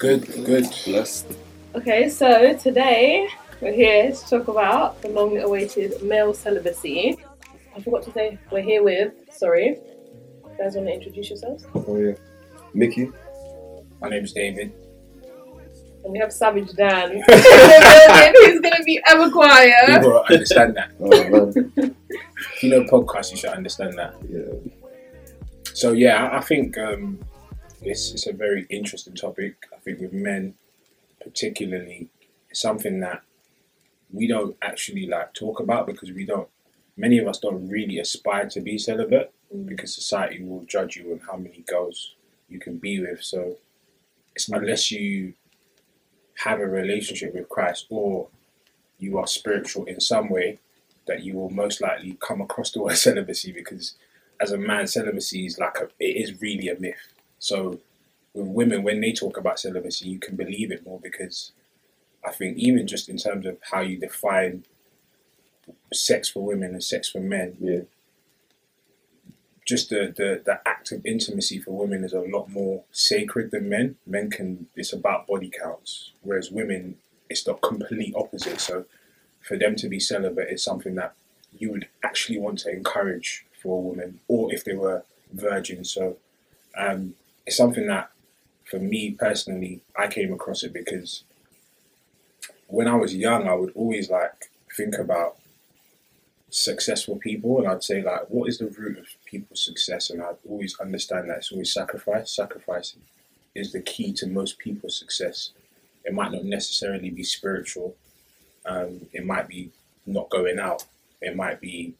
Good, good. Blessed. Okay, so today we're here to talk about the long awaited male celibacy. I forgot to say we're here with, sorry. You guys want to introduce yourselves? Oh yeah. Mickey. My name's David. And we have Savage Dan. in the building, Who's going to be ever quiet. People understand that. Oh. If you know podcasts, you should understand that. Yeah. So yeah, I- I think um, it's it's a very interesting topic. I think with men, particularly, it's something that we don't actually like talk about because we don't. Many of us don't really aspire to be celibate Mm. because society will judge you on how many girls you can be with. So it's unless you have a relationship with Christ or you are spiritual in some way that you will most likely come across the word celibacy because as a man celibacy is like a it is really a myth so with women when they talk about celibacy you can believe it more because i think even just in terms of how you define sex for women and sex for men Yeah. just the, the, the act of intimacy for women is a lot more sacred than men. Men can it's about body counts, whereas women it's the complete opposite. So for them to be celibate is something that you would actually want to encourage for a woman, or if they were virgins. So um, it's something that for me personally, I came across it because when I was young, I would always like think about successful people and I'd say like what is the root of people's success? And I'd always understand that it's always sacrifice. Sacrifice is the key to most people's success. It might not necessarily be spiritual. Um, it might be not going out. It might be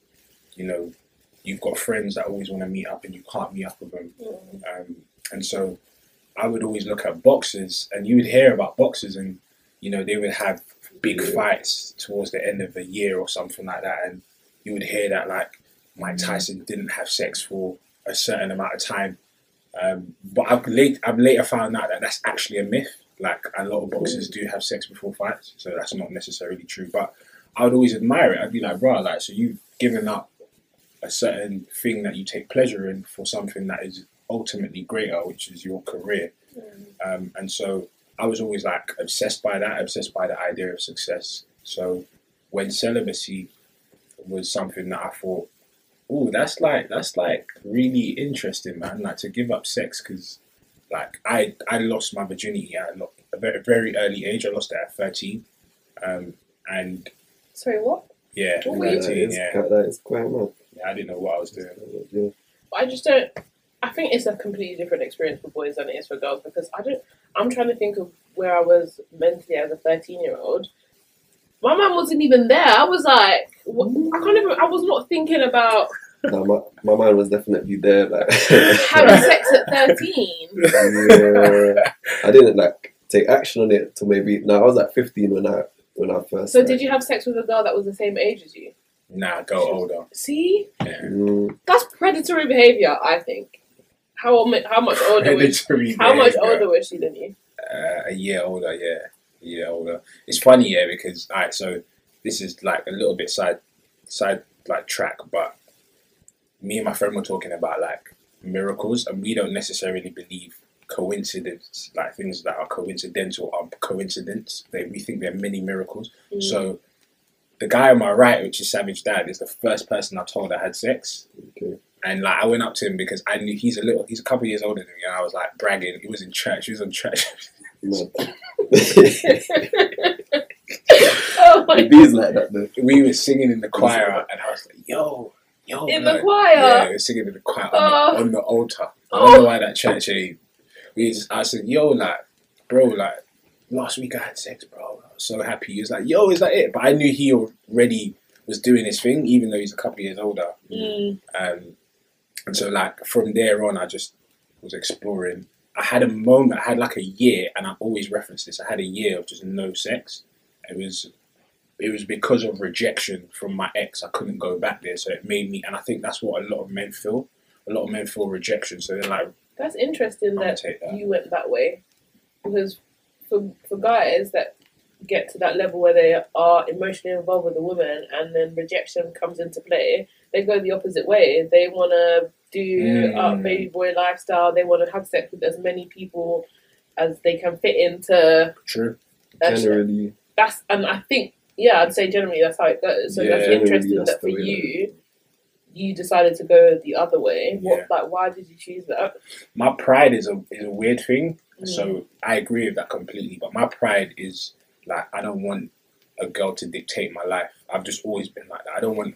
you know you've got friends that always want to meet up and you can't meet up with them. Mm. um, and so I would always look at boxers and you would hear about boxers and you know they would have big Yeah. fights towards the end of the year or something like that and you would hear that like Mike Tyson didn't have sex for a certain amount of time. Um, but I've late I've later found out that that's actually a myth. Like a lot of boxers do have sex before fights so that's not necessarily true. But I would always admire it. I'd be like bro like so you've given up a certain thing that you take pleasure in for something that is ultimately greater, which is your career. Um, and so I was always like obsessed by that, obsessed by the idea of success. So when celibacy was something that I thought, oh, that's like that's like really interesting, man. Like to give up sex because like I I lost my virginity at a, very very early age. I lost it at thirteen, um, and Sorry, what? yeah, What were you- That thirteen. Yeah, that is quite mad. yeah, I didn't know what I was doing. Yeah. I just don't. I think it's a completely different experience for boys than it is for girls because I don't. I'm trying to think of where I was mentally as a 13 year old. My mum wasn't even there. I was like, what, I can't even. I was not thinking about No, my, my mind was definitely there. Like, having sex at 13. yeah, I didn't like take action on it till maybe. No, I was like 15 when I when I first. So did you have sex with a girl that was the same age as you? Nah, go older. See, Yeah. Mm, that's predatory behavior. I think. How old- how much older was Predatory how much behaviour. older was she than you? Uh, a year older, yeah, a year older. It's funny, yeah, because alright, so this is like a little bit side, side like track, but me and my friend were talking about like miracles, and we don't necessarily believe coincidence, like things that are coincidental are coincidence. They we think there are many miracles. Mm. So the guy on my right, which is Savage Dan, is the first person I told I had sex. okay. And like I went up to him because I knew he's a little, he's a couple years older than me, and I was like bragging. He was in church. He was on church. Oh my It is like that though. we were singing in the choir, and I was like, "Yo, yo!" In blood." the choir? Yeah, we were singing in the choir on, Oh. the, on the altar. I Oh. don't know why that church. eh, We just, I said, "Yo, like, bro, like, last week I had sex, bro. I was so happy." He was like, "Yo, is that it?" But I knew he already was doing his thing, even though he's a couple years older. Mm. Um, and so, like, from there on, I just was exploring. I had a moment, I had like a year, and I always reference this. I had a year of just no sex. It was, it was because of rejection from my ex. I couldn't go back there, so it made me. And I think that's what a lot of men feel. A lot of men feel rejection, so they're like, That's interesting that that." you went that way because for for guys that get to that level where they are emotionally involved with a woman and then rejection comes into play, they go the opposite way. They want to do Mm. uh, baby boy lifestyle. They want to have sex with as many people as they can fit into. True. a- Generally, that's and I think yeah, I'd say generally that's how it goes. So Yeah, that's interesting that's that for the way you, you decided to go the other way. Yeah. What like why did you choose that? My pride is a is a weird thing. Mm. So I agree with that completely. But my pride is like I don't want a girl to dictate my life. I've just always been like that. I don't want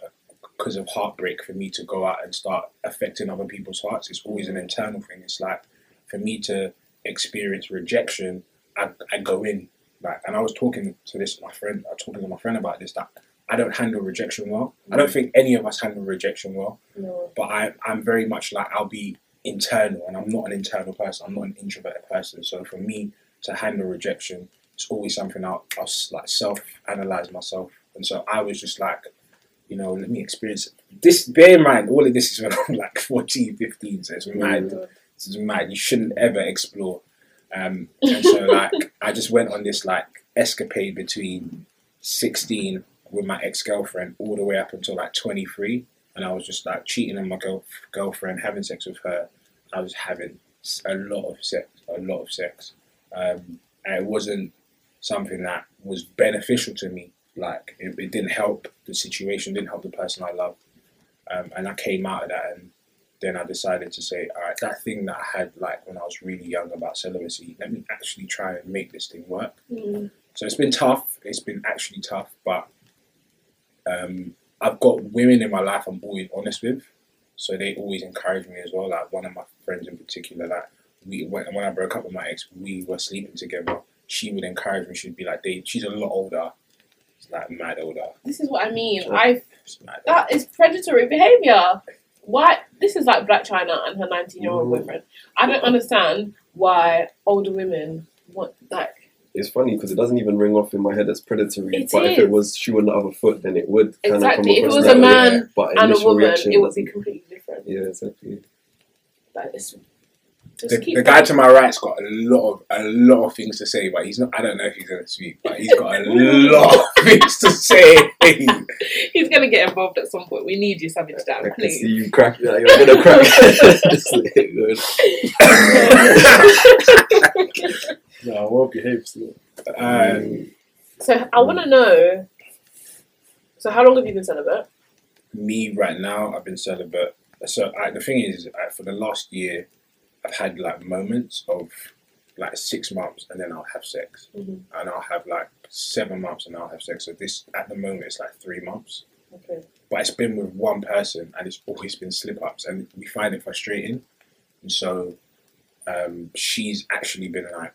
because of heartbreak for me to go out and start affecting other people's hearts. It's always an internal thing. It's like for me to experience rejection, I, I go in like. And I was talking to this my friend. I was talking to my friend about this that I don't handle rejection well. I don't mm. think any of us handle rejection well No. but I, I'm very much like I'll be internal and I'm not an internal person. I'm not an introverted person. So for me to handle rejection, it's always something I'll, I'll like self analyze myself. And so I was just like, you know, let me experience it. This, bear in mind, all of this is when I'm like 14, 15, so it's mad. This is mad. You shouldn't ever explore. Um, and so like I just went on this like escapade between 16 with my ex girlfriend all the way up until like 23 and I was just like cheating on my girl- girlfriend, having sex with her. I was having a lot of sex, a lot of sex, um, and it wasn't something that was beneficial to me. Like it, it didn't help the situation, didn't help the person I love, um, and I came out of that, and then I decided to say, all right, that thing that I had like when I was really young about celibacy, let me actually try and make this thing work. Mm. So it's been tough. It's been actually tough, but um, I've got women in my life I'm always honest with, so they always encourage me as well. Like one of my friends in particular, like we when, when I broke up with my ex, we were sleeping together. She would encourage me. She'd be like, "Dave, she's a lot older. It's like mad older. This is what I mean. Sure. I It's that is predatory behavior. Why? This is like Blac Chyna and her nineteen-year-old Mhm. boyfriend. I don't understand why older women want like. it's funny because it doesn't even ring off in my head as predatory. It but if it was shoe on the other foot, then it would kind Exactly. of If come it across was that a way. man but and a woman, reaction it would be completely different. Yeah, exactly. Like it's just The, the guy to my right's got a lot of a lot of things to say, but he's not. I don't know if he's gonna speak, but he's got a lot of things to say. He's gonna get involved at some point. We need you, Savage I Dan, can please. see you crack. You're gonna crack. Just let it go. No, well behaved still. um, so I want to know. So how long have you been celibate? me right now, I've been celibate. So I, the thing is, I, for the last year, I've had like moments of like six months, and then I'll have sex, Mhm. and I'll have like seven months, and I'll have sex. So this at the moment it's like three months, Okay. but it's been with one person, and it's always been slip ups, and we find it frustrating. And so um, she's actually been like,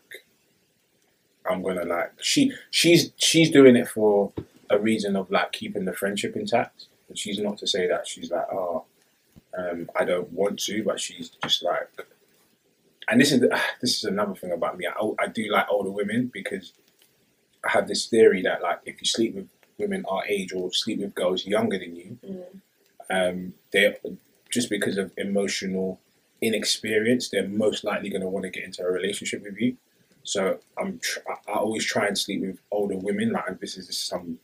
I'm gonna like she she's she's doing it for a reason of like keeping the friendship intact. And she's not to say that she's like, oh, um, I don't want to, but she's just like, and this is this is another thing about me. I, I do like older women because I have this theory that like if you sleep with women our age or sleep with girls younger than you, Mm. um, they're just because of emotional inexperience, they're most likely going to want to get into a relationship with you. So I'm tr- I I always try and sleep with older women. Like this is just some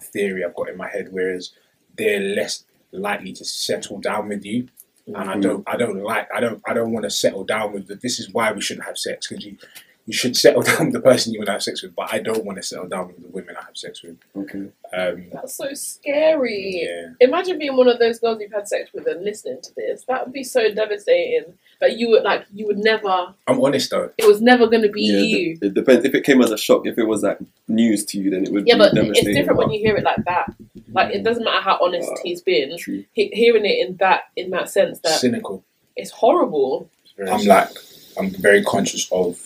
theory I've got in my head. Whereas they're less likely to settle down with you, and I mm. don't I don't like I don't I don't want to settle down with the, this is why we shouldn't have sex because you you should settle down with the person you want to have sex with, but I don't want to settle down with the women I have sex with. Okay. Um, That's so scary. yeah. Imagine being one of those girls you've had sex with and listening to this. That would be so devastating. That you would like, you would never. I'm honest though. It was never going to be Yeah, you. It depends. If it came as a shock, if it was like news to you, then it would Yeah, be but it's devastating. different when you hear it like that. Like it doesn't matter how honest Uh, he's been. True. He, hearing it in that in that sense that Cynical. it's horrible. I'm like, I'm very conscious of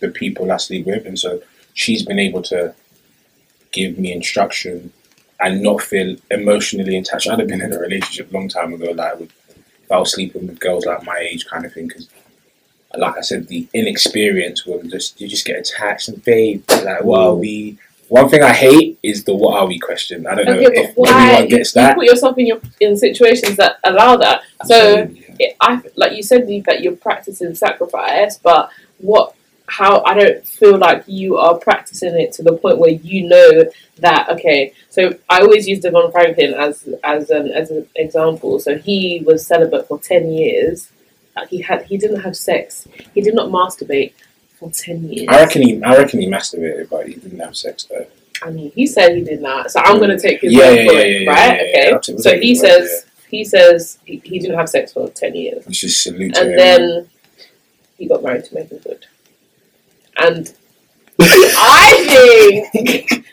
the people I sleep with, and so she's been able to give me instruction and not feel emotionally attached. I'd have been in a relationship a long time ago, like with, if I was sleeping with girls like my age, kind of thing, because. Like I said, the inexperience will just you just get attached and babe, like what are mm. we? One thing I hate is the what are we question. I don't know Okay, if but why everyone you, gets you that. put yourself in your in situations that allow that? So Absolutely. it, I like you said that you're practicing sacrifice, but what? How I don't feel like you are practicing it to the point where you know that okay. So I always use Devon Franklin as as an as an example. So he was celibate for ten years. Like he had he didn't have sex. He did not masturbate for ten years. I reckon he, I reckon he masturbated, but he didn't have sex though. I mean, he said he did not, so I'm gonna mm. take his Yeah, word yeah, for yeah, it, right? okay. I'll take- we'll so he word, says he says he, he didn't have sex for ten years, salute to and then he got married to Meagan Good, and I think,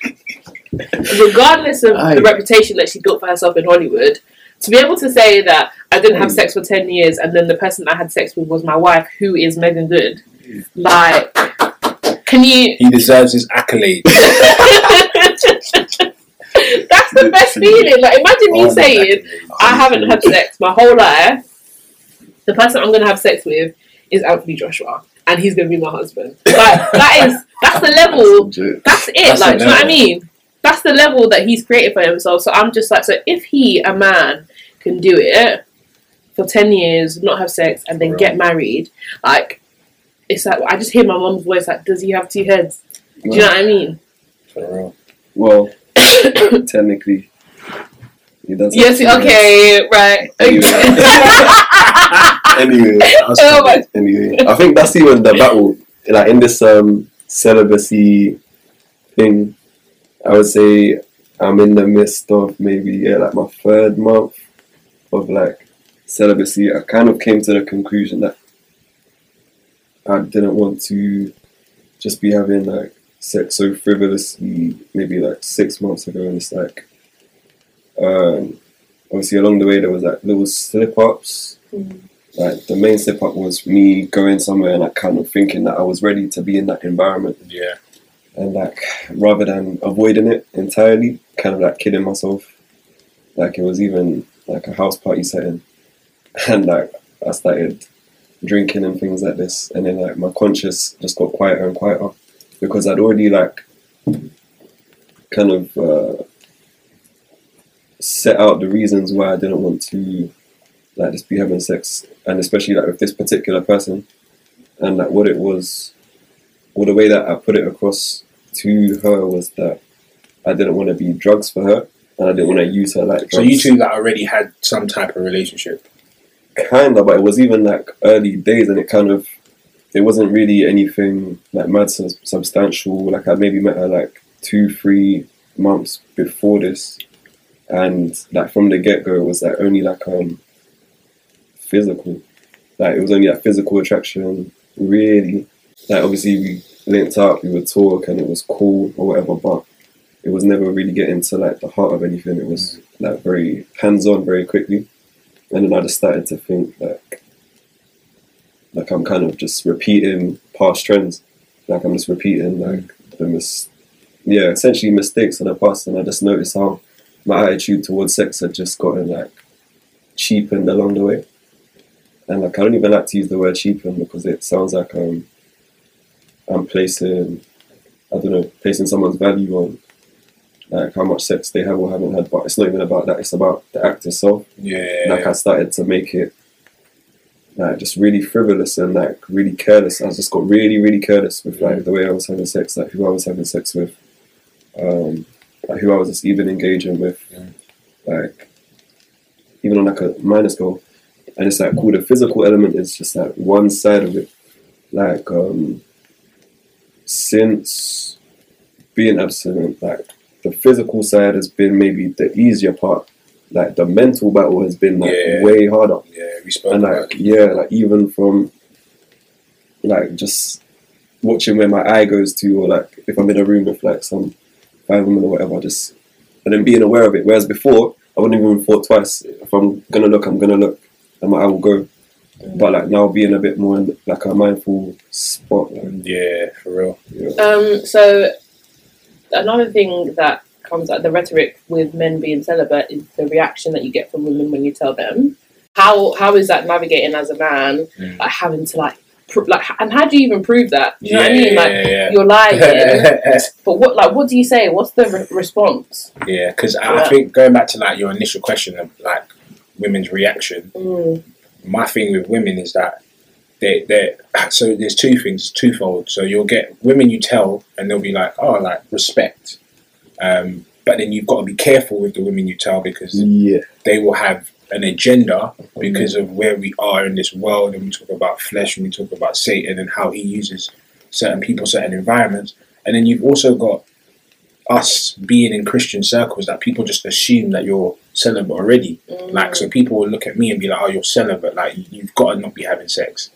regardless of Aye. the reputation that she built for herself in Hollywood. To be able to say that I didn't have sex for ten years, and then the person I had sex with was my wife, who is Meagan Good, like, can you? he deserves his accolade. That's the best feeling. Like, imagine me saying, accolade. I haven't had sex my whole life. The person I'm gonna have sex with is Anthony Joshua, and he's gonna be my husband. Like, that is that's the level. That's it. That's like, the do you know what I level. mean? That's the level that he's created for himself. So I'm just like, so if he, a man, can do it for ten years, not have sex, and then Right. get married, like, it's like I just hear my mom's voice. Like, does he have two heads? Do you know what I mean? For real. Well, technically, he does. Yes. have two Okay. Right. Anyway. Anyway, Oh my anyway, I think that's even the battle. Like in this um celibacy thing, I would say I'm in the midst of maybe yeah, like my third month of like celibacy. I kind of came to the conclusion that I didn't want to just be having like sex so frivolously maybe like six months ago and it's like um obviously along the way there was like little slip ups Mm. Like the main step up was me going somewhere and like kind of thinking that I was ready to be in that environment Yeah. and like rather than avoiding it entirely, kind of like kidding myself. Like it was even like a house party setting, and like I started drinking and things like this, and then like my conscience just got quieter and quieter because I'd already like kind of uh, set out the reasons why I didn't want to like just be having sex, and especially like with this particular person, and like what it was, or the way that I put it across to her was that I didn't want to be drugs for her, and I didn't want to use her like drugs. So you two that already had some type of relationship. kind of, but it was even like early days, and it kind of it wasn't really anything like mad substantial. Like I maybe met her like two, three months before this, and like from the get go, it was like only like um physical. Like it was only like physical attraction, really. Like obviously we linked up, we would talk, and it was cool or whatever, but it was never really getting to like the heart of anything. It was like very hands on, very quickly, and then I just started to think like, like I'm kind of just repeating past trends. Like I'm just repeating like the mis, yeah, essentially mistakes in the past, and I just noticed how my attitude towards sex had just gotten like cheapened along the way. And like I don't even like to use the word cheapen because it sounds like um I'm placing I don't know, placing someone's value on like how much sex they have or haven't had, but it's not even about that, it's about the act itself. Yeah. Like I started to make it like just really frivolous and like really careless. I just got really, really careless with like the way I was having sex, like who I was having sex with, um, like who I was just even engaging with, Yeah. like even on like a minor scale. And it's like cool. The physical element is just like one side of it. Like um, since being abstinent, like the physical side has been maybe the easier part. Like the mental battle has been like Yeah. way harder yeah, we spoke and like yeah, like even from like just watching where my eye goes to, or like if I'm in a room with like some five women or whatever, just and then being aware of it. Whereas before, I wouldn't even thought twice. If I'm gonna look, I'm gonna look, and my eye will go. But like now, being a bit more in like a mindful spot. Like, Yeah, for real. yeah. Um, so another thing that comes out the rhetoric with men being celibate is the reaction that you get from women when you tell them. How how is that navigating as a man, Mm. like having to like pr- like and how do you even prove that? Do you know what I mean? Like yeah, you're lying, but what like what do you say? What's the re- response? yeah, because Yeah. I think going back to like your initial question of like women's reaction, Mm, my thing with women is that they they so there's two things, twofold. So you'll get women you tell and they'll be like, oh, like respect, um, but then you've got to be careful with the women you tell because yeah, they will have an agenda because of where we are in this world and we talk about flesh and we talk about Satan and how he uses certain people, certain environments, and then you've also got us being in Christian circles that people just assume that you're celibate already. Mm. Like, so people will look at me and be like, "Oh, you're celibate. Like, you've got to not be having sex."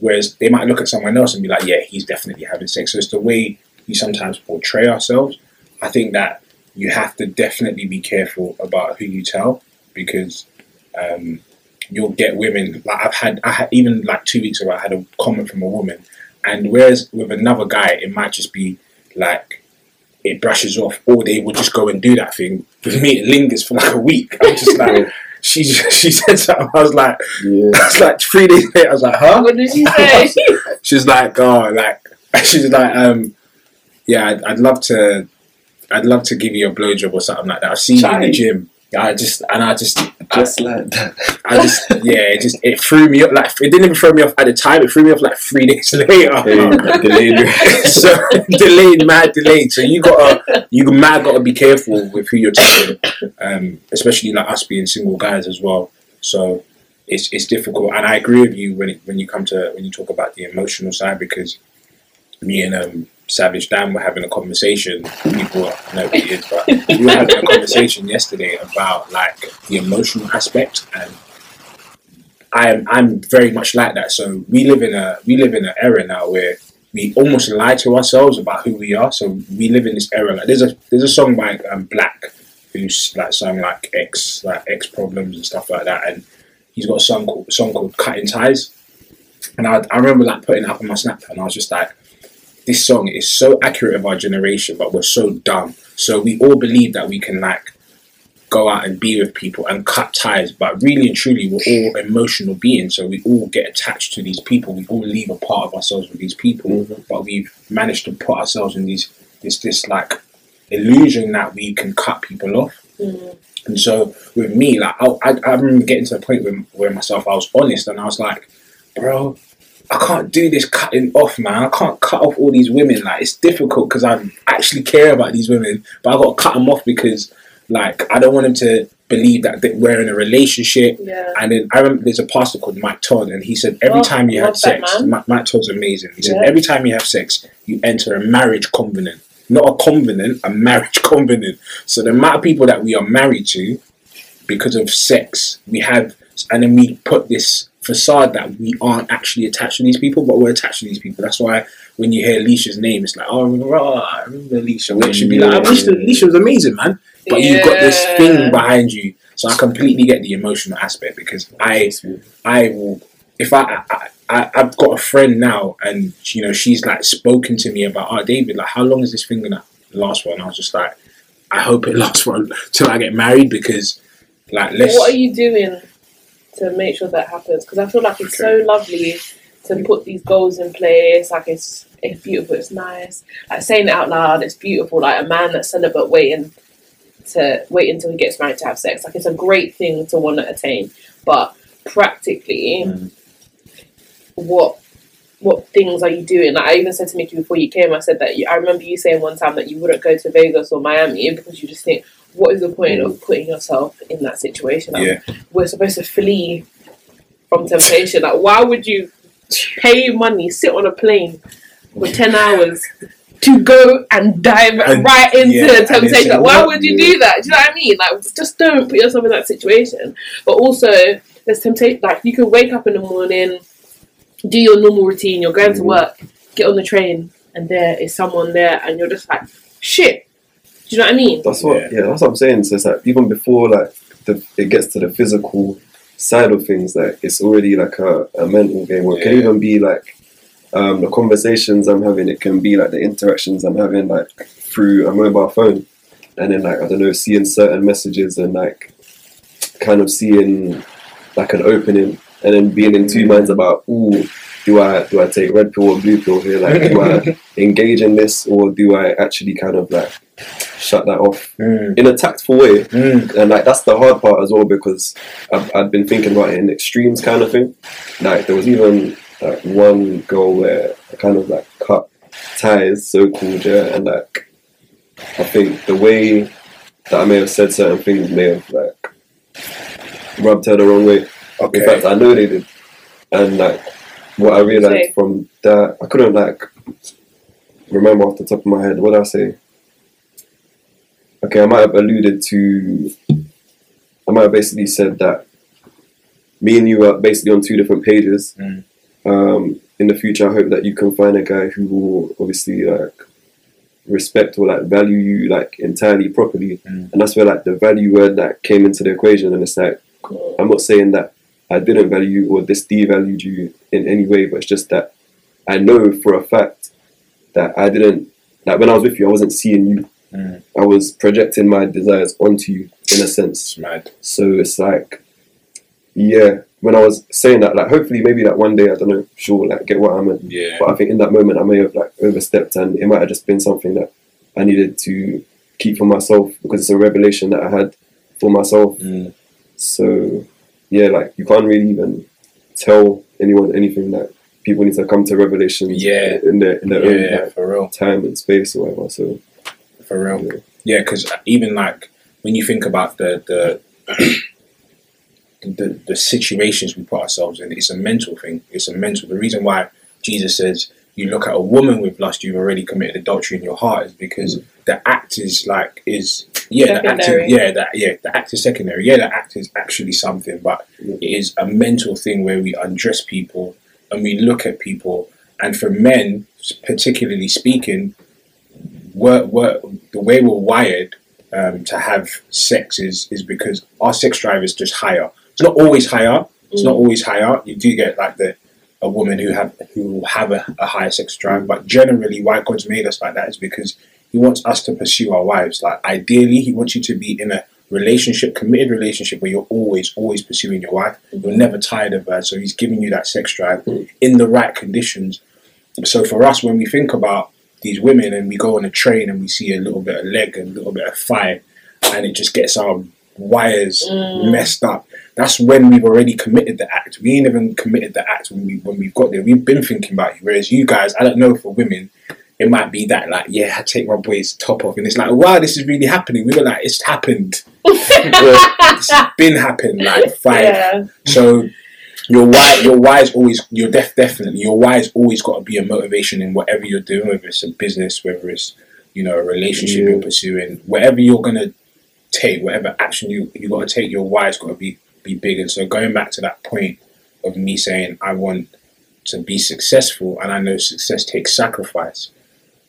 Whereas they might look at someone else and be like, "Yeah, he's definitely having sex." So it's the way we sometimes portray ourselves. I think that you have to definitely be careful about who you tell because um, you'll get women. Like I've had, I had even like two weeks ago, I had a comment from a woman, and whereas with another guy, it might just be like it brushes off, or they will just go and do that thing. With me, it lingers for like a week. I'm just like, she she said something. I was like, Yeah. it's like three days later. I was like, huh? What did she say? She's like, oh, like she's like, um, yeah, I'd, I'd love to, I'd love to give you a blowjob or something like that. I've seen you in the gym. I just and I just, Just like that. I just, yeah, it just it threw me up. Like it didn't even throw me off at the time. It threw me off like three days later. Hey, delayed. so delayed, mad delayed. So you gotta, you mad gotta be careful with who you're telling, um, especially like us being single guys as well. So it's it's difficult, and I agree with you when it, when you come to when you talk about the emotional side because me and um, Savage Dan were having a conversation. People know who he is, but we were having a conversation yesterday about like the emotional aspect and. I'm I'm very much like that. So we live in a we live in an era now where we almost lie to ourselves about who we are. So we live in this era. Like there's a there's a song by um, Black who's like sung like X like X problems and stuff like that, and he's got a song called song called Cutting Ties. And I, I remember like putting it up on my Snapchat, and I was just like, this song is so accurate of our generation, but we're so dumb. So we all believe that we can like go out and be with people and cut ties, but really and truly, we're all emotional beings. So we all get attached to these people. We all leave a part of ourselves with these people, Mhm. but we've managed to put ourselves in these this this like illusion that we can cut people off. Mm. And so with me, like I, I, I remember getting to the point where, where myself, I was honest, and I was like, bro, I can't do this cutting off, man. I can't cut off all these women. Like it's difficult because I actually care about these women, but I got to cut them off because, like, I don't want them to believe that we're in a relationship. Yeah. And then I remember there's a pastor called Mike Todd, and he said every Oh, time you have sex. Mike, Mike Todd's amazing. He said Yeah. every time you have sex, you enter a marriage covenant, not a covenant, a marriage covenant. So the amount of people that we are married to because of sex, we have, and then we put this facade that we aren't actually attached to these people, but we're attached to these people. That's why when you hear Alicia's name, it's like, oh, rah, I remember Alicia. It should be like, Yeah. Alicia, Alicia was amazing, man. But you've got this thing behind you. So I completely get the emotional aspect because I I will if I, I, I I've got a friend now and you know she's like spoken to me about oh David like how long is this thing gonna last for and I was just like I hope it lasts for till I get married because like let's What are you doing to make sure that happens? Because I feel like it's so lovely to put these goals in place. Like it's it's beautiful, it's nice. Like saying it out loud, it's beautiful. Like a man that's celibate waiting to wait until he gets married to have sex. Like it's a great thing to want to attain, but practically, Mm. what what things are you doing? Like I even said to Mickey before you came, I said that you, I remember you saying one time that you wouldn't go to Vegas or Miami because you just think, what is the point of putting yourself in that situation? Like, yeah we're supposed to flee from temptation. Like, why would you pay money, sit on a plane for 10 hours to go and dive And- right into yeah, temptation? Like, why would you do that? Do you know what I mean? Like, just don't put yourself in that situation. But also, there's temptation. Like, you can wake up in the morning, do your normal routine, you're going to Mhm. work, get on the train, and there is someone there, and you're just like, shit. Do you know what I mean? That's what, Yeah. yeah. that's what I'm saying. So it's like even before like the it gets to the physical side of things, like it's already like a, a mental game. Or it can even be like um, the conversations I'm having. It can be like the interactions I'm having like through a mobile phone, and then like I don't know, seeing certain messages and like kind of seeing like an opening, and then being in two minds about ooh. Do I do I take red pill or blue pill here? Like, do I engage in this or do I actually kind of like shut that off Mm, in a tactful way. mm, And like that's the hard part as well because I've, I've been thinking about it in extremes kind of thing. Like there was even like one girl where I kind of like cut ties, so called, yeah, and like I think the way that I may have said certain things may have like rubbed her the wrong way. Okay In fact, I know they did. And like what I Say. realized from that, I couldn't like remember off the top of my head. What did I say? Okay, I might have alluded to. I might have basically said that me and you are basically on two different pages. Mm. Um, in the future, I hope that you can find a guy who will obviously like respect or like value you like entirely properly, Mm. and that's where like the value word that came into the equation. And it's like I'm not saying that I didn't value you or this devalued you in any way, but it's just that I know for a fact that I didn't like when I was with you, I wasn't seeing you. Mm. I was projecting my desires onto you in a sense. It's mad. So it's like, yeah, when I was saying that, like hopefully maybe that one day I don't know, sure, like get what I meant. Yeah. But I think in that moment I may have like overstepped, and it might have just been something that I needed to keep for myself because it's a revelation that I had for myself. Mm. So yeah, like you can't really even tell anyone anything. Like people need to come to revelation. Yeah. in their in their Yeah, own like, for real. time and space or whatever. So For real. yeah. Yeah, because uh, even like when you think about the the, the the situations we put ourselves in, it's a mental thing. It's a mental. The reason why Jesus says you look at a woman with lust, you've already committed adultery in your heart, is because mm. the act is like is yeah the act is, Secondary. yeah that yeah the act is secondary. Yeah, the act is actually something, but it is a mental thing where we undress people and we look at people. And for men, particularly speaking, we're, we're, the way we're wired um, to have sex is is because our sex drive is just higher. It's not always higher. It's not always higher. You do get like the a woman who have who will have a, a higher sex drive, but generally, why God's made us like that is because He wants us to pursue our wives. Like ideally, He wants you to be in a relationship, committed relationship, where you're always always pursuing your wife. You're never tired of her. So He's giving you that sex drive in the right conditions. So for us, when we think about these women and we go on a train and we see a little bit of leg and a little bit of thigh, and it just gets our wires Mm. messed up. That's when we've already committed the act. We ain't even committed the act when we when we've got there. We've been thinking about you. Whereas you guys, I don't know for women, it might be that like, yeah, I take my boy's top off, and it's like, wow, this is really happening. We were like, it's happened. it's been happened like five. yeah. So your why your why is always your def definitely your why is always got to be a motivation in whatever you're doing, whether it's a business, whether it's you know a relationship Yeah. you're pursuing, whatever you're gonna take, whatever action you you got to take, your why's got to be be big. And so going back to that point of me saying I want to be successful, and I know success takes sacrifice.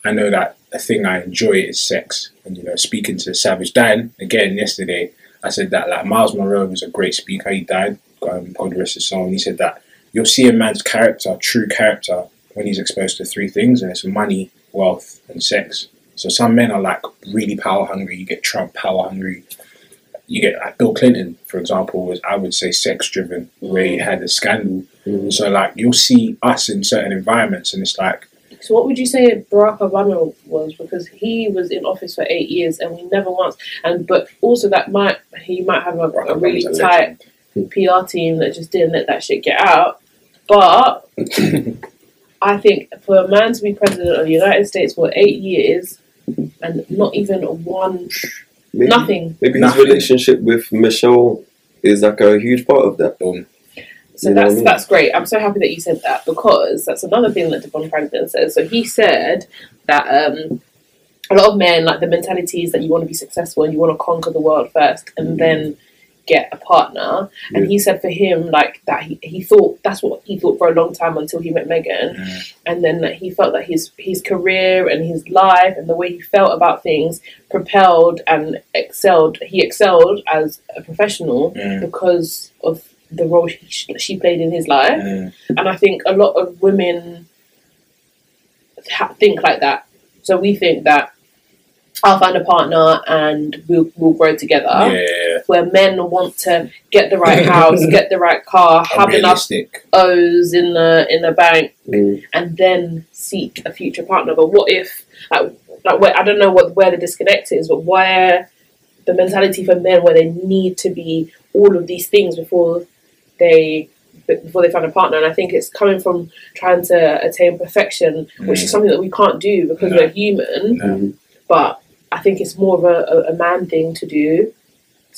I know that a thing I enjoy is sex, and you know speaking to Savage Dan again yesterday. I said that like Myles Munroe was a great speaker. He died, um, God rest his soul. And he said that you'll see a man's character, true character, when he's exposed to three things, and it's money, wealth, and sex. So some men are like really power hungry. You get Trump power hungry. You get like Bill Clinton, for example, was I would say sex driven, where he had a scandal. Mhm. So like you'll see us in certain environments, and it's like So what would you say Barack Obama was? Because he was in office for eight years and we never once and but also that might he might have a, a really a tight PR team that just didn't let that shit get out. But I think for a man to be president of the United States for eight years and not even one maybe, nothing. Maybe Nothing. his relationship with Michelle is like a huge part of that. boom. So You that's I mean? that's great. I'm so happy that you said that because that's another thing that Devon Franklin says. So he said that um, a lot of men like the mentality is that you want to be successful and you want to conquer the world first and then get a partner. And he said for him like that he, he thought that's what he thought for a long time until he met Meagan, Mm. and then that he felt that his his career and his life and the way he felt about things propelled and excelled. He excelled as a professional Mm. because of the role she, she played in his life. Mm. And I think a lot of women think like that. So we think that I'll find a partner and we'll, we'll grow together. Yeah, Where men want to get the right house, get the right car, have enough. O's in the in the bank, Mm. and then seek a future partner. But what if, like, like where, I don't know what where the disconnect is, but where the mentality for men where they need to be all of these things before they before they find a partner, and I think it's coming from trying to attain perfection, which is Mm. something that we can't do because No. we're human. Mm. But I think it's more of a, a, a man thing to do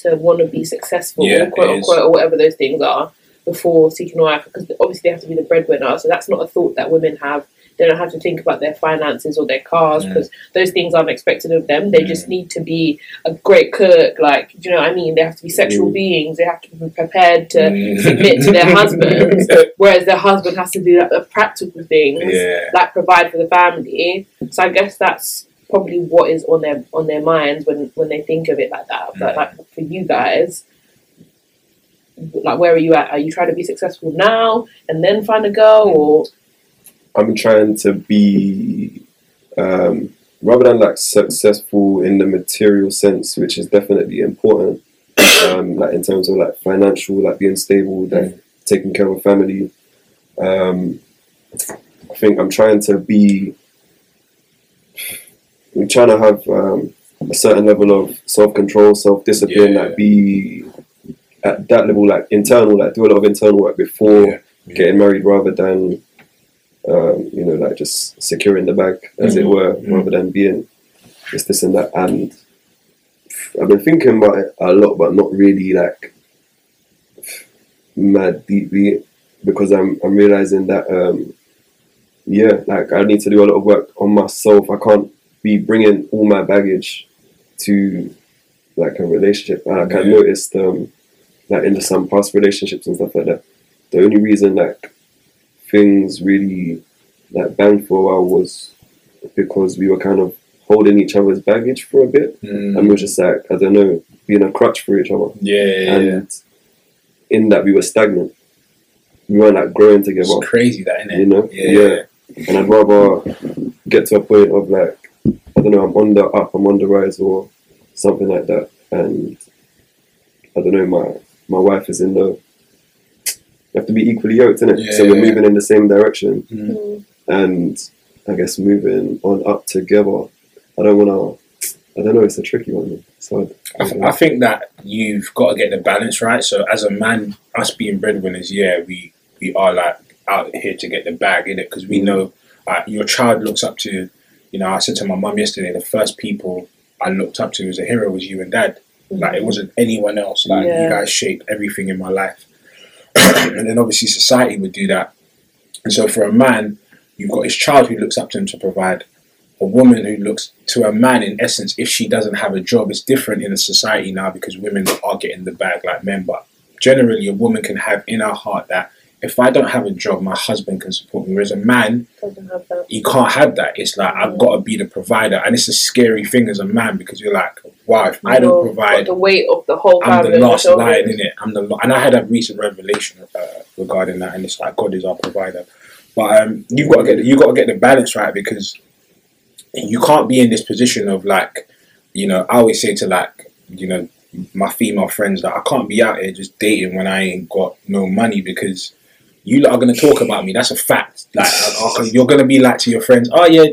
to want to be successful, Yeah, quote unquote, or whatever those things are before seeking a wife because obviously they have to be the breadwinner. So that's not a thought that women have They don't have to think about their finances or their cars because those things aren't expected of them. They just need to be a great cook. Like, do you know what I mean? They have to be sexual Mm. beings. They have to be prepared to Mm. submit to their husbands, whereas their husband has to do like, the practical things, yeah. like provide for the family. So I guess that's probably what is on their on their minds when when they think of it like that. But like for you guys, like where are you at? Are you trying to be successful now and then find a girl, or I'm trying to be um, rather than like successful in the material sense, which is definitely important. Um, like in terms of like financial, like being stable, like taking care of a family. Um, I think I'm trying to be. I'm trying to have um, a certain level of self control, self discipline, Yeah. like be at that level, like internal, like do a lot of internal work before Yeah. Yeah. getting married rather than um, you know like just securing the bag as it Mhm. were Mhm. rather than being this this and that and I've been thinking about it a lot but not really like mad deeply because I'm I'm realizing that um, yeah like I need to do a lot of work on myself I can't be bringing all my baggage to like a relationship like I Yeah. noticed um, like in some past relationships and stuff like that the only reason like things really like banged for a while was because we were kind of holding each other's baggage for a bit Mm. and we were just like I don't know being a crutch for each other yeah, yeah, yeah. and in that we were stagnant we weren't like growing together It's crazy that, isn't it? you know Yeah. and I'd rather get to a point of like I don't know I'm on the up I'm on the rise or something like that and I don't know my my wife is in the you have to be equally yoked in it so Yeah, we're yeah. moving in the same direction Mm. and I guess moving on up together. I don't want to. I don't know. It's a tricky one. So. I, th- I think that you've got to get the balance right. So as a man, us being breadwinners, yeah, we we are like out here to get the bag in it because we know uh, your child looks up to. You know, I said to my mum yesterday, the first people I looked up to as a hero was you and dad. Like it wasn't anyone else. Like Yeah. you guys shaped everything in my life, and then obviously society would do that. And so for a man, you've got his child who looks up to him to provide. A woman who looks to a man, in essence, if she doesn't have a job, it's different in a society now because women are getting the bag like men. But generally, a woman can have in her heart that if I don't have a job, my husband can support me. Whereas a man, doesn't have that. you can't have that. It's like I've got to be the provider, and it's a scary thing as a man because you're like, wow, if I don't provide, the weight of the whole I'm the last line in it. I'm the lo- and I had a recent revelation uh, regarding that, and it's like God is our provider. But um, you've got to get you got to get the balance right because you can't be in this position of like, you know, I always say to like, you know, my female friends that I can't be out here just dating when I ain't got no money because you lot are gonna talk about me. That's a fact. Like, I- I- you're gonna be like to your friends, oh yeah.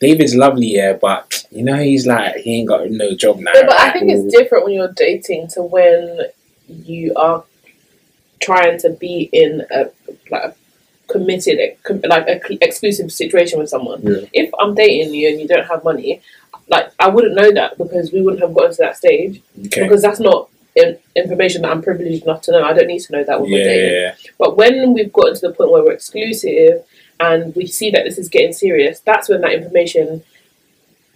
David's lovely, yeah, but you know he's like he ain't got no job now. Yeah, but I think it's different when you're dating to when you are trying to be in a like a committed, like a cl- exclusive situation with someone. Yeah. If I'm dating you and you don't have money, like I wouldn't know that because we wouldn't have gotten to that stage okay. because that's not in- information that I'm privileged enough to know. I don't need to know that when we're dating. Yeah, But when we've gotten to the point where we're exclusive and we see that this is getting serious, that's when that information.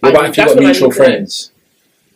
What I- about if you've got mutual need to know. friends,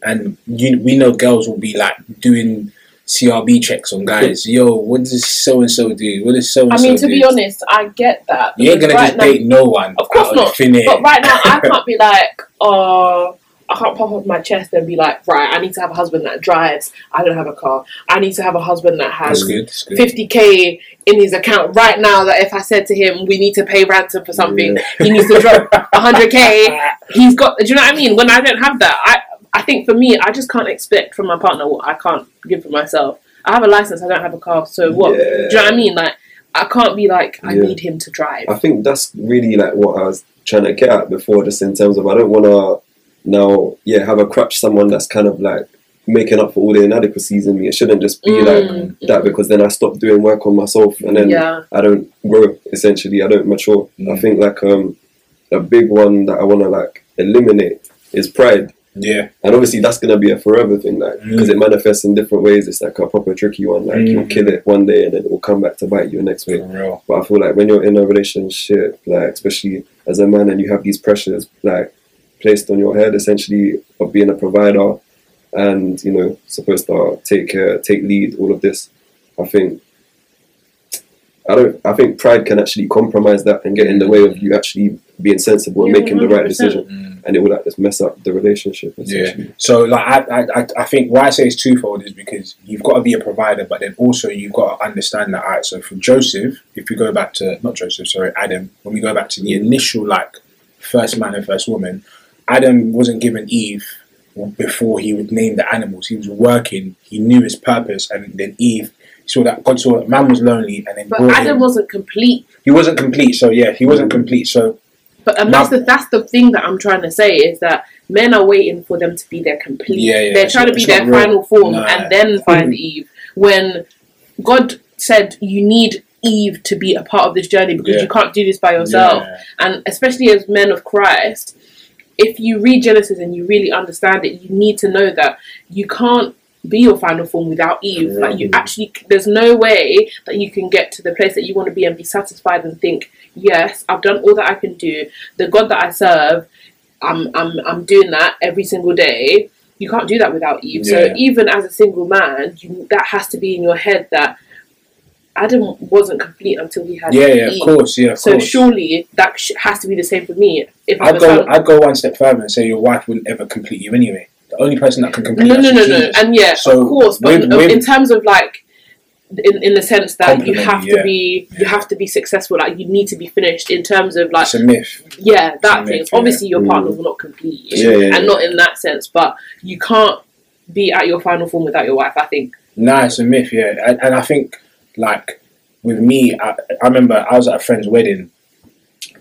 and you, we know girls will be like doing CRB checks on guys. Yo, what does so and so do? What does so and so? I mean, do? to be honest, I get that. you ain't gonna just now- date no one. Of course not. Of. But right now, I can't be like, oh, I can't pop off my chest and be like, right, I need to have a husband that drives. I don't have a car. I need to have a husband that has good. 50k in his account right now. That if I said to him, we need to pay ransom for something, Yeah. he needs to drop 100k. He's got. Do you know what I mean? When I don't have that, I I think for me, I just can't expect from my partner what I can't give for myself. I have a license. I don't have a car. So what? Do you know what I mean? Like. I can't be like I Yeah. need him to drive. I think that's really like what I was trying to get at before, just in terms of I don't want to now, yeah, have a crutch someone that's kind of like making up for all the inadequacies in me. It shouldn't just be like Mm, that because then I stop doing work on myself and then yeah. I don't grow. Essentially, I don't mature. I Mm. think like um a big one that I want to like eliminate is pride. Yeah. And obviously, that's gonna be a forever thing, like because it manifests in different ways. It's like a proper tricky one. Like you'll Mm. kill it one day, and then it will come back to bite you next week. But I feel like when you're in a relationship, like especially as a man, and you have these pressures like placed on your head, essentially of being a provider, and you know supposed to take care, take lead, all of this. I think I don't. I think pride can actually compromise that and get in the way of you actually being sensible and Yeah, making the right decision, Mm. and it will like just mess up the relationship. Essentially. So like I, I, I- I think why I say it's twofold is because you've got to be a provider, but then also you've got to understand that. Alright, so for Joseph, if we go back to not Joseph, sorry, Adam, when we go back to the initial like first man and first woman, Adam wasn't given Eve before he would name the animals. He was working, he knew his purpose, and then Eve saw that God saw that man was lonely, and then But Adam him. wasn't complete. he wasn't complete. So yeah, he wasn't complete. So But and that's the that's the thing that I'm trying to say is that men are waiting for them to be their complete. Yeah, yeah, They're trying not- to be their real. final form Nah. and then find. Eve. When God said you need Eve to be a part of this journey because Yeah. you can't do this by yourself. yeah. And especially as men of Christ, if you read Genesis and you really understand it, you need to know that you can't be your final form without Eve. Like you actually, there's no way that you can get to the place that you want to be and be satisfied and think, yes, I've done all that I can do. The God that I serve, I'm, I'm, I'm doing that every single day. You can't do that without Eve. So even as a single man, you, that has to be in your head that Adam wasn't complete until he had Yeah, yeah, of course, yeah, of So course. surely that sh- has to be the same for me. If I'd go. I'd go one step further and say your wife wouldn't ever complete you anyway. The only person that can complete no, no, no, no, and yeah, So, of course, but with- in, with- in terms of like, in, in the sense that you have to yeah. be, you have to be successful. Like you need to be finished in terms of like, It's a myth. yeah, that It's thing. myth, yeah. Obviously, your Mm. partner will not complete you, Yeah, yeah, and yeah. not in that sense. But you can't be at your final form without your wife. I think. Nah, it's a myth. Yeah, and, and I think like with me, I, I remember I was at a friend's wedding,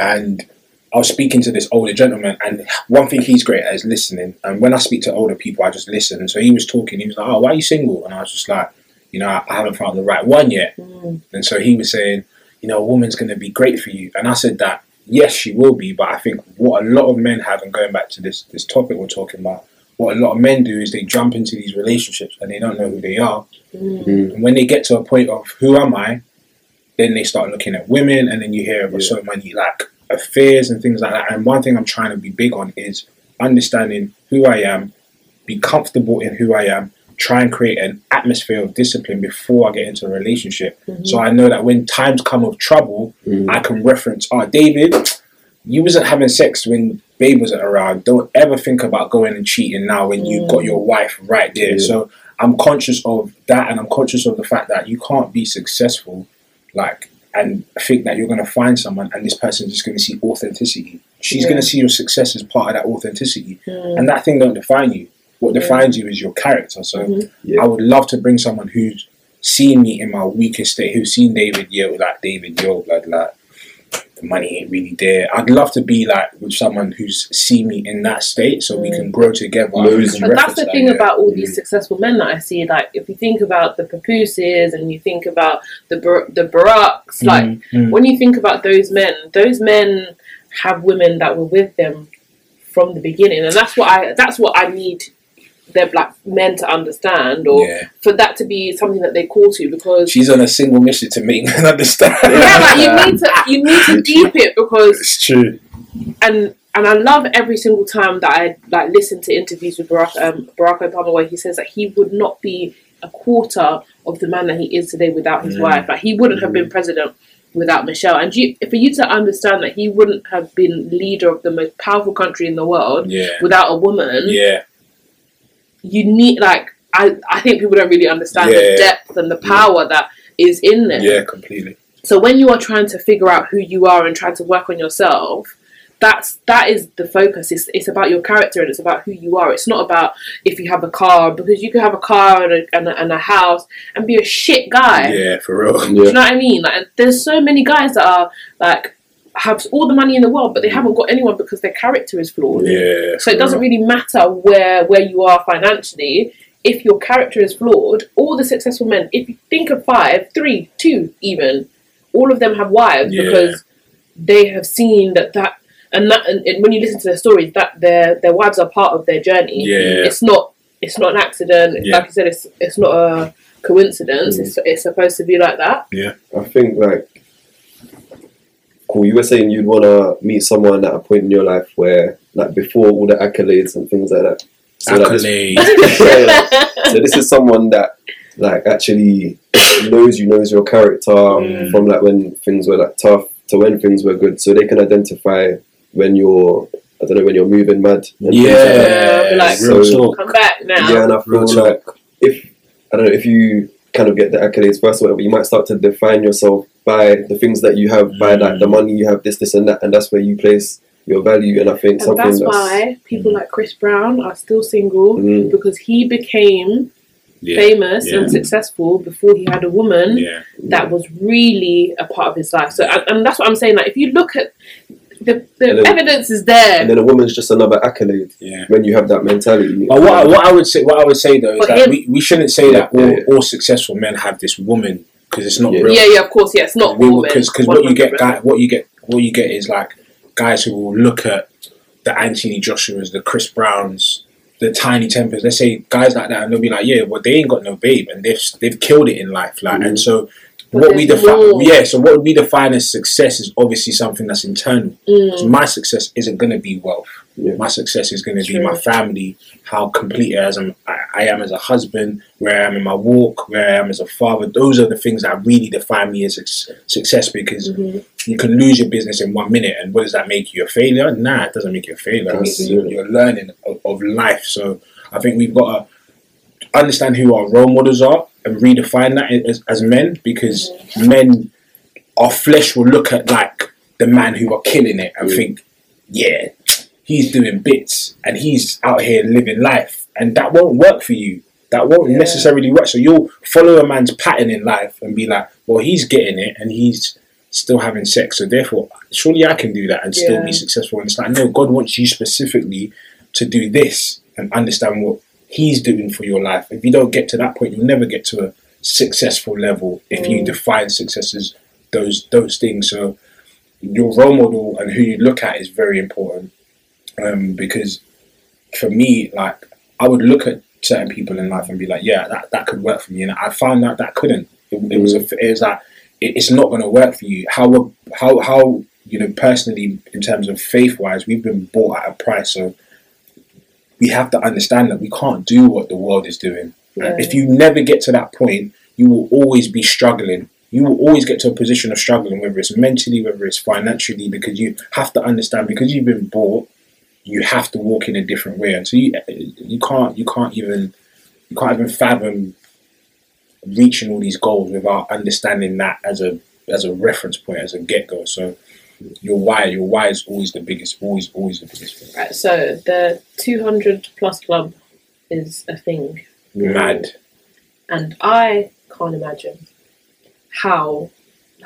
and I was speaking to this older gentleman, and one thing he's great at is listening. And when I speak to older people, I just listen. And so he was talking. He was like, "Oh, why are you single?" And I was just like, "You know, I, I haven't found the right one yet." Mm. And so he was saying, you know, a woman's going to be great for you. And I said that, yes, she will be. But I think what a lot of men have, and going back to this, this topic we're talking about, what a lot of men do is they jump into these relationships and they don't know who they are. Mm. And when they get to a point of who am I, then they start looking at women and then you hear about Yeah. so many like affairs and things like that. And one thing I'm trying to be big on is understanding who I am, be comfortable in who I am, try and create an atmosphere of discipline before I get into a relationship. Mhm. So I know that when times come of trouble, Mm. I can reference, oh, David, you wasn't having sex when babe wasn't around. Don't ever think about going and cheating now when you've got Mm. your wife right there. Yeah. So I'm conscious of that and I'm conscious of the fact that you can't be successful like and think that you're gonna find someone and this person's just gonna see authenticity. She's Yeah. gonna see your success as part of that authenticity. Mm. And that thing don't define you. What Yeah. defines you is your character. So Mhm. Yeah. I would love to bring someone who's seen me in my weakest state, who's seen David, yo, like David, yo, blood, like the money ain't really there. I'd love to be like with someone who's seen me in that state, so we Mm. can grow together. and we Knows can you. But that's the that, thing yeah. about all these successful men that I see. Like, if you think about the Papooses and you think about the Bar- the Baracks, like Mm, mm. when you think about those men, those men have women that were with them from the beginning, and that's what I that's what I need their black men to understand, or yeah, for that to be something that they call to, because she's on a single mission to make men understand. yeah, like you need to you need to deep it because it's true. and and I love every single time that I like listen to interviews with Barack um, Barack Obama where he says that he would not be a quarter of the man that he is today without his Mm. wife. Like he wouldn't have been president without Michelle. And you, for you to understand that he wouldn't have been leader of the most powerful country in the world Yeah, without a woman, yeah, you need like I I think people don't really understand Yeah. the depth and the power that is in there. yeah, completely. So when you are trying to figure out who you are and trying to work on yourself, that's that is the focus. It's it's about your character and it's about who you are. It's not about if you have a car because you can have a car and a, and a, and a house and be a shit guy. Yeah, for real. Do you know what I mean? Like, and there's so many guys that are like have all the money in the world, but they haven't got anyone because their character is flawed. Yeah. So it doesn't really matter where where you are financially. If your character is flawed, all the successful men, if you think of five, three, two, even, all of them have wives Yeah. because they have seen that that. and that and, and when you listen to their stories, that their their wives are part of their journey. Yeah. It's not it's not an accident. Yeah. Like I said, it's it's not a coincidence. Mm. It's it's supposed to be like that. Yeah. I think like cool. You were saying you'd want to meet someone at a point in your life where, like, before all the accolades and things like that. So, like, this, Accolade. Yeah, so this is someone that like actually knows you, knows your character Mm. from like when things were like tough to when things were good. So they can identify when you're, I don't know, when you're moving mad. and things like that. Yeah, real So- talk. Come back now. Yeah, and I Real feel talk. like if I don't know if you kind of get the accolades first or whatever, you might start to define yourself by the things that you have, by like the Mm. money you have, this, this, and that, and that's where you place your value. And I think And something that's that's, why people like Chris Brown are still single Mm, because he became Yeah. famous yeah. and successful before he had a woman Yeah. that was really a part of his life. So, and, and that's what I'm saying. Like, if you look at the, the And then- evidence is there, and then a woman's just another accolade Yeah. when you have that mentality. But what, what I would say, what I would say though, is But that him- we, we shouldn't say that all, yeah, all successful men have this woman because it's not Yeah. real. yeah, yeah, of course, yeah, it's not all men. because what you get, guy, what you get, what you get is like guys who will look at the Anthony Joshua's, the Chris Browns, the Tinie Tempahs. Let's say guys like that, and they'll be like, yeah, well, they ain't got no babe, and they've they've killed it in life, like, and mm-hmm. so. But what we define, more. yeah. So what we define as success is obviously something that's internal. Mm, So my success isn't going to be wealth. Yeah. My success is going to be my family, how complete as I'm, I, I am as a husband, where I am in my walk, where I am as a father. Those are the things that really define me as success because mhm. you can lose your business in one minute. And what does that make you? A failure? Nah, it doesn't make you a failure. You're, you're learning of, of life. So I think we've got to understand who our role models are and redefine that as, as men because men, our flesh will look at like the man who are killing it and Mm. think, yeah, he's doing bits and he's out here living life. And that won't work for you. That won't Yeah. necessarily work. So you'll follow a man's pattern in life and be like, well, he's getting it and he's still having sex. So therefore, surely I can do that and still be successful. And it's like, no, God wants you specifically to do this and understand what He's doing for your life. If you don't get to that point, you'll never get to a successful level if you Mm. define success as those those things. So your role model and who you look at is very important. Um, because for me, like I would look at certain people in life and be like, yeah, that, that could work for me, and I found out that couldn't. It, it was a, it was like it, it's not going to work for you. How how how you know personally in terms of faith wise, we've been bought at a price, so we have to understand that we can't do what the world is doing. If you never get to that point, you will always be struggling. You will always get to a position of struggling, whether it's mentally, whether it's financially, because you have to understand because you've been bought, you have to walk in a different way, and so you you can't you can't even you can't even fathom reaching all these goals without understanding that as a as a reference point, as a get go. So your why, your why is always the biggest, always always the biggest thing. Right, so the 200 plus club is a thing, Mad. and I can't imagine how,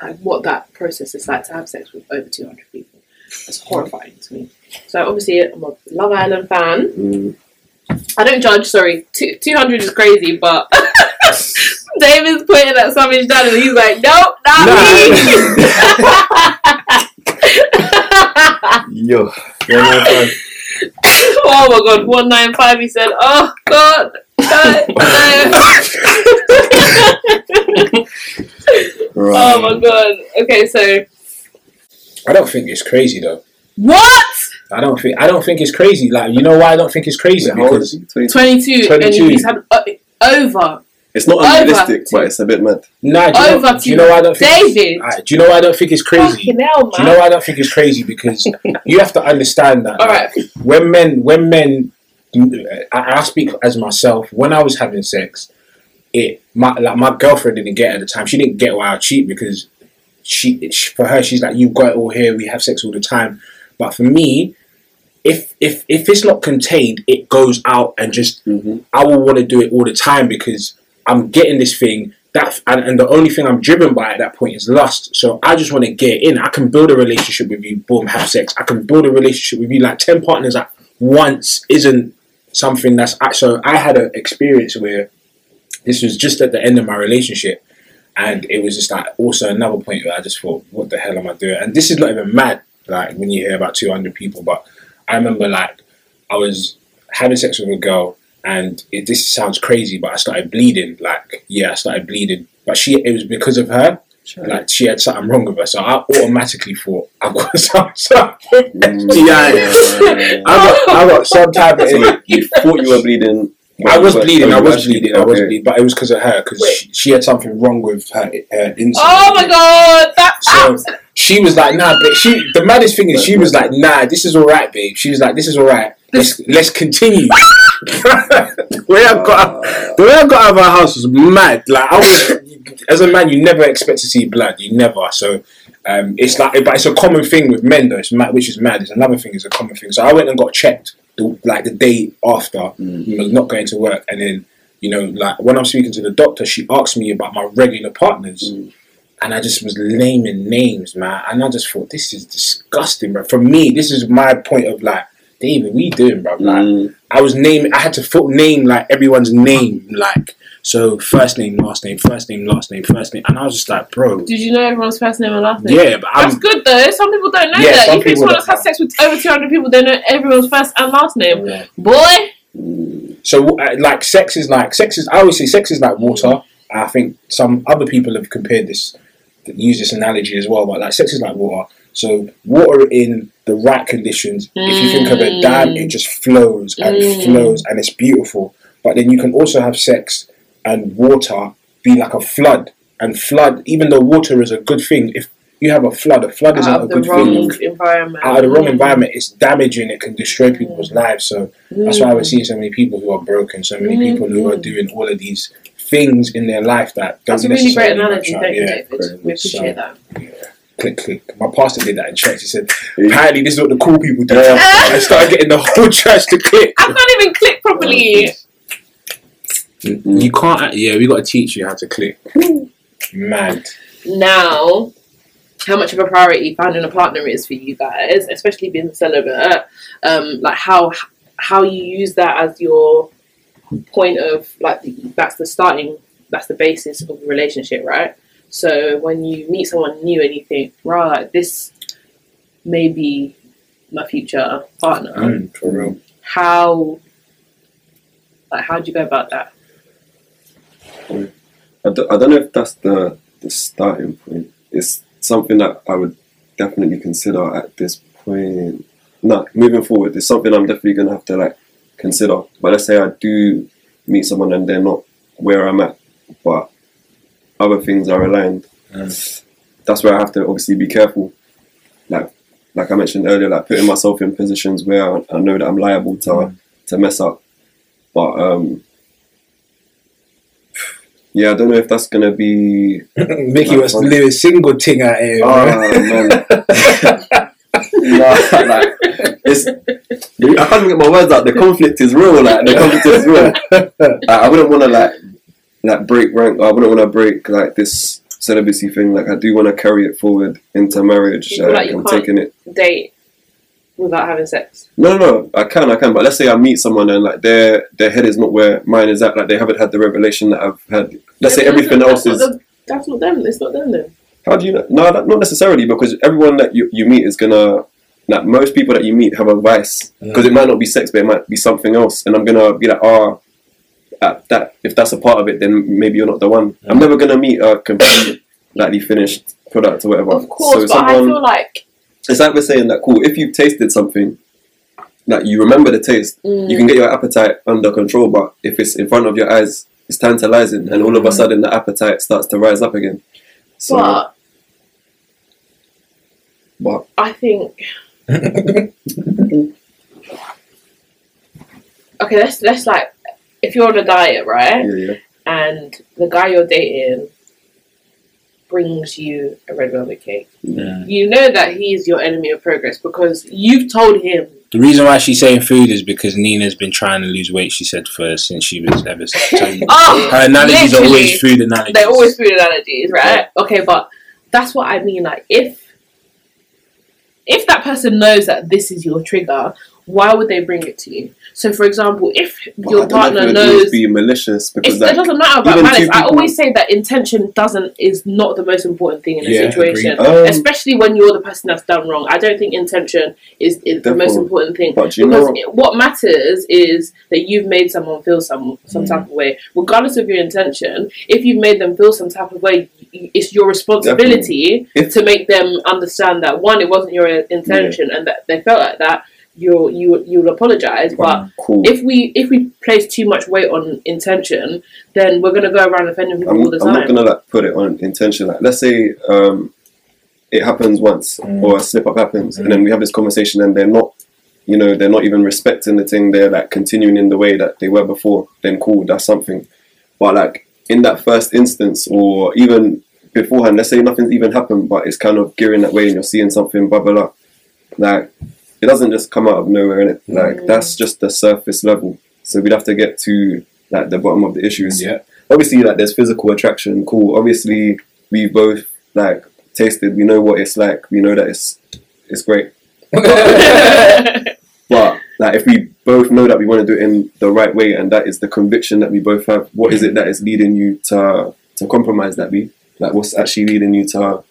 like, what that process is like to have sex with over 200 people. It's horrifying to me. So obviously, I'm a Love Island fan. Mm, I don't judge. Sorry, Two, 200 is crazy, but David's pointing at Savage Dan, and he's like, "Nope, not me." yo, yeah, no, fine. oh my god, one nine five. He said, "Oh god, no, no." Right. oh my god. Okay, so I don't think it's crazy though. what? I don't think I don't think it's crazy. Like you know why I don't think it's crazy Wait, how old is because he? 22? Twenty two, and he's had uh, over, It's not unrealistic, but it's a bit mad. nah. Do you, over know, do you know why I don't think? it's- David. Do you know why I don't think it's crazy? Fucking hell, Do you know why I don't think it's crazy? Because you have to understand that All like, when men, when men, I, I speak as myself. When I was having sex, it my like my girlfriend didn't get it at the time. She didn't get why I cheat because she, she for her she's like you've got it all here. We have sex all the time. But for me, if if if it's not contained, it goes out and just Mm-hmm. I will want to do it all the time because I'm getting this thing that, and, and the only thing I'm driven by at that point is lust. So I just want to get in. I can build a relationship with you, boom, have sex. I can build a relationship with you. Like ten partners at once isn't something that's. So I had an experience where this was just at the end of my relationship, and it was just like also another point where I just thought, what the hell am I doing? And this is not even mad. like when you hear about 200 people. But I remember like I was having sex with a girl, and it, this sounds crazy, but I started bleeding. Like yeah, I started bleeding, but she it was because of her. Like she had something wrong with her, so I automatically thought I've got some, some Mm. Yeah. I got I got some type of So you thought you were bleeding. I was bleeding. I was bleeding. I was bleeding, but it was because of her. Because she, she had something wrong with her her insulin. Oh my god, that's So abs- she was like, "Nah, but she." The maddest thing is, she was like, "Nah, this is all right, babe." She was like, "This is all right. Let's let's continue." the way I got the way I got out of our house was mad. Like I was, as a man, you never expect to see blood. You never. So. Um, it's like, but it's a common thing with men, though. It's mad, which is mad. It's another thing. It's a common thing. So I went and got checked, the, like the day after, Mm. I was not going to work, and then you know, like when I'm speaking to the doctor, she asked me about my regular partners, Mm. And I just was naming names, man, and I just thought this is disgusting, bro. For me, this is my point of like, David, what you doing, bro? Like, Mm. I was naming, I had to full name like everyone's name, like so first name, last name, first name, last name, first name, and I was just like, bro, Did you know everyone's first name and last name? yeah, but That's I'm. good though. Some people don't know Yeah, that. some You think people someone has had sex with over 200 people, they know everyone's first and last name. Yeah. Boy. So uh, like sex is like sex is I always say sex is like water. I think some other people have compared this, use this analogy as well. But like sex is like water. So water in the right conditions, if you think of a dam, it just flows and Mm. flows and it's beautiful. But then you can also have sex and water be like a flood. And flood, even though water is a good thing, if you have a flood, a flood isn't out a of the good wrong thing. environment. Out of the wrong Mm. environment, it's damaging. It can destroy people's lives. So that's why we're seeing so many people who are broken, so many people who are doing all of these things in their life that don't That's a really great analogy, match up. thank you, Yeah, David. We appreciate So- that. click, click. My pastor did that in church. He said, apparently this is what the cool people do. Yeah. I started getting the whole church to click. I can't even click properly. Mm. You can't, yeah, we got to teach you how to click. Mad. Now, how much of a priority finding a partner is for you guys, especially being celibate, um, like how how you use that as your point of like that's the starting, that's the basis of a relationship, right? So when you meet someone new and you think, right, this may be my future partner, Mm, for real. how like how do you go about that? I don't, I don't know if that's the, the starting point. It's something that I would definitely consider at this point. No, moving forward, it's something I'm definitely gonna have to like consider. But let's say I do meet someone and they're not where I'm at, but other things are aligned. Mm. That's where I have to obviously be careful. Like, like I mentioned earlier, like putting myself in positions where I, I know that I'm liable to Mm. to mess up. But um, yeah, I don't know if that's gonna be. Mickey was living single thing out here. Oh man, no, like it's. I can't even get my words out. The conflict is real. Like the conflict is real. Like, I wouldn't want to like like break rank. I wouldn't want to break like this celibacy thing. Like I do want to carry it forward into marriage. You feel like you I'm can't- taking it. Date without having sex. No, no, no. I can, I can. But let's say I meet someone and like their their head is not where mine is at. Like they haven't had the revelation that I've had. Let's say Yeah, but everything that's else not is. the- that's not them. It's not them then. How do you know? No, that, not necessarily because everyone that you, you meet is gonna. Like most people that you meet have a vice because it might not be sex, but it might be something else. And I'm gonna be like, oh, uh, that if that's a part of it, then maybe you're not the one. I'm never gonna meet a complete, likely finished product or whatever. Of course, so but I feel like it's like we're saying that cool. If you've tasted something, like you remember the taste, mm, you can get your appetite under control. But if it's in front of your eyes, it's tantalizing, and all of a Mhm. sudden the appetite starts to rise up again. So, but but I think okay. Let's let's like if you're on a diet, right, yeah, yeah. and the guy you're dating brings you a red velvet cake, Yeah. you know that he's your enemy of progress because you've told him. The reason why she's saying food is because Nina's been trying to lose weight. She said first since she was ever. So Oh, her analogies are always food analogies. They're always food analogies, right? Okay, but that's what I mean. Like, if if that person knows that this is your trigger, why would they bring it to you? So, for example, if But your I don't partner it knows be malicious because like, it doesn't matter about even malice. two I always say that intention doesn't is not the most important thing in a Yeah, situation. Um, especially when you're the person that's done wrong. I don't think intention is, is the most important thing but you because know it- what matters is that you've made someone feel some some Mm. type of way, regardless of your intention. If you've made them feel some type of way, it's your responsibility If- to make them understand that one, it wasn't your intention, and that they felt like that. You you you will apologize, but cool. if we if we place too much weight on intention, then we're gonna go around offending people I'm, all the I'm not gonna like put it on intention. Like, let's say um, it happens once Mm. or a slip up happens, Mm. and then we have this conversation, and they're not, you know, they're not even respecting the thing. They're like continuing in the way that they were before. Then cool, that's something. But like in that first instance, or even beforehand, let's say nothing's even happened, but it's kind of gearing that way, and you're seeing something blah blah blah. Like it doesn't just come out of nowhere, innit? Like Mm. that's just the surface level. So we'd have to get to like the bottom of the issues Yeah. obviously like there's physical attraction cool obviously we both like tasted we know what it's like we know that it's it's great but like if we both know that we want to do it in the right way and that is the conviction that we both have what is it that is leading you to to compromise that be like what's actually leading you to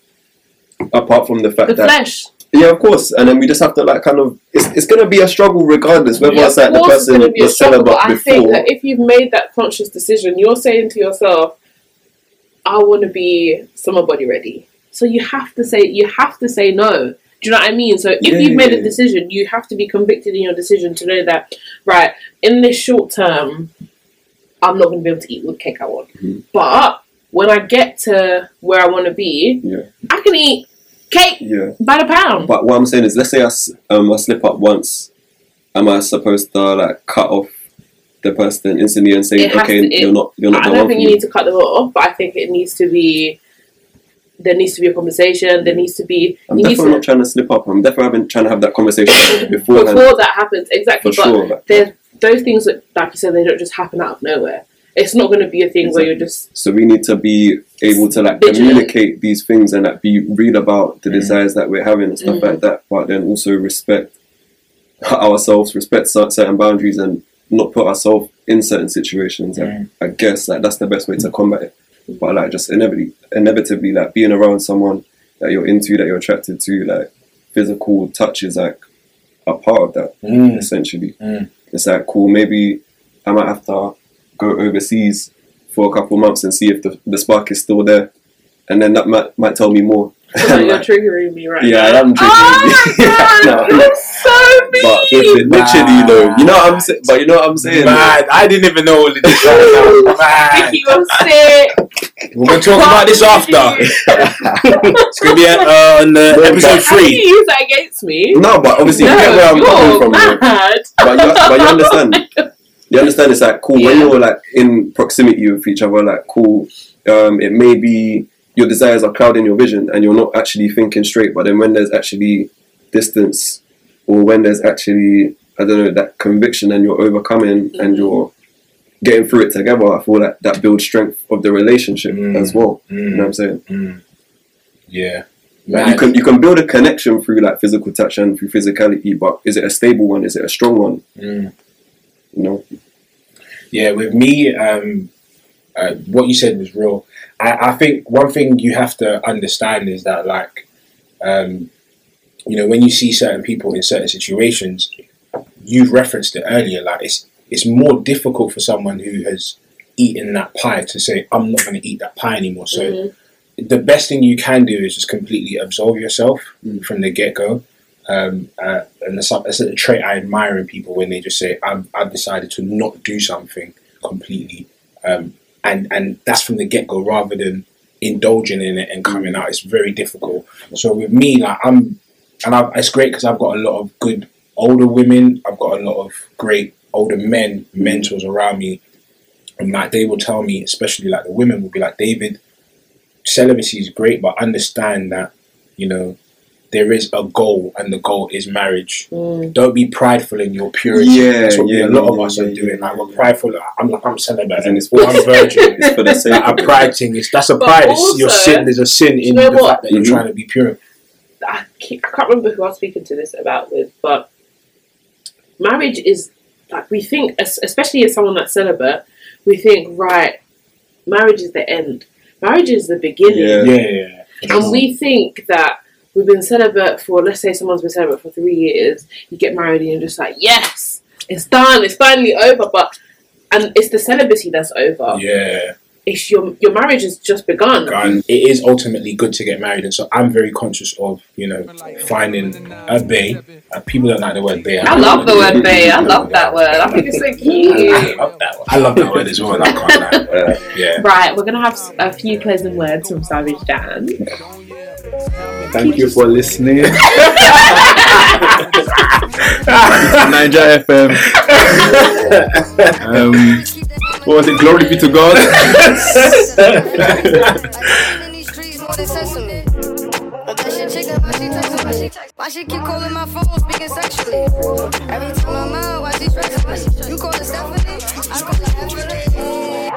apart from the fact the that flesh. Yeah of course and then we just have to like kind of it's, it's gonna be a struggle regardless whether Yeah, it's like the person be was celibate but I before think that if you've made that conscious decision, you're saying to yourself, "I want to be summer body ready." So you have to say you have to say no. Do you know what I mean? So if Yeah, you've made a decision, you have to be convicted in your decision to know that right in this short term, I'm not going to be able to eat the cake I want. Mhm. But when I get to where I want to be, Yeah. I can eat cake yeah by the pound. But what I'm saying is, let's say I, um, I slip up once, am I supposed to like cut off the person instantly and say, okay, to- it- you're not, you're not I don't think you me? need to cut them off, but I think it needs to be. There needs to be a conversation. There needs to be. I'm you need definitely not trying to slip up. I'm definitely having, trying to have that conversation beforehand, before that happens exactly. for but sure. Like, there's those things that, like you said, they don't just happen out of nowhere. It's not going to be a thing where you're just so we need to be able to like Vigilant. communicate these things and like be real about the Mm. desires that we're having and stuff Mm. like that. But then also respect ourselves, respect certain boundaries, and not put ourselves in certain situations. Like, Mm. I guess like that's the best way to combat it. But like just inevitably, inevitably, like being around someone that you're into, that you're attracted to, like physical touch is like a part of that. Mm. Essentially, Mm. it's like cool. Maybe I might have to go overseas for a couple months and see if the, the spark is still there, and then that might might tell me more. like, you're Like, triggering me right yeah, now. I am Oh triggering my you. god, No. you're so mean. But literally, literally though, you know what I'm saying. But you know what I'm saying. Man, I didn't even know all of this right now. Man. Vicky was sick. We're going to talk about this after. It's going to be uh, on uh, No, episode but- How do three. you use that against me? No, but obviously no, you get where I'm coming from. though. mad. But you, but you understand. You understand? It's like cool when you're like in proximity with each other. Like cool. Um, it may be your desires are clouding your vision, and you're not actually thinking straight. But then when there's actually distance, or when there's actually I don't know that conviction, and you're overcoming, and Mhm. you're getting through it together, I feel that that builds strength of the relationship Mm. as well. You know what Mm. I'm saying? Mm. Yeah. Like, you can you can build a connection through like physical touch and through physicality, but is it a stable one? Is it a strong one? You know? Yeah, with me, um, uh, what you said was real. I, I think one thing you have to understand is that, like, um, you know, when you see certain people in certain situations, you've referenced it earlier. Like, it's it's more difficult for someone who has eaten that pie to say, "I'm not going to eat that pie anymore." So Mhm. the best thing you can do is just completely absolve yourself Mm. from the get go. Um, uh, and that's, that's a trait I admire in people when they just say, "I've, I've decided to not do something completely," um, and and that's from the get go rather than indulging in it and coming out. It's very difficult. So with me, like I'm, and I've, it's great because I've got a lot of good older women. I've got a lot of great older men mentors around me, and like they will tell me, especially like the women will be like, David, celibacy is great, but understand that you know there is a goal, and the goal is marriage. Mm. Don't be prideful in your purity. Yeah, That's what we- yeah, a lot yeah, of us yeah, are doing. Like we're prideful. Like, I'm like I'm celibate and it's- I'm virgin. It's for the sake Like, of a it. pride thing. It's that's a But pride. It's your also- sin. There's a sin in know the what? fact that you're Mhm. trying to be pure. I, keep, I can't remember who I was speaking to this about with, but marriage is like we think, especially as someone that's celibate, we think right, marriage is the end. Marriage is the beginning. Yeah. Yeah, yeah. yeah. And we think that we've been celibate for, let's say someone's been celibate for three years, you get married and you're just like, yes, it's done, it's finally over. But, and it's the celibacy that's over. Yeah, It's your, your marriage has just begun. and it is ultimately good to get married, and so I'm very conscious of you know finding a bae. Uh, people don't like the word bae. I love the word bae. I love that word. I think it's so I cute. love that word. I love that word as well. I can't lie. Yeah. Right, we're gonna have a few closing words from Savage Dan. Thank you for listening. Niger FM. um, what was it? Glory be to God. Why she keep calling my phone, speaking sexually? Every time I'm out, why she stressing me? You call it Stephanie, I call it Stephanie.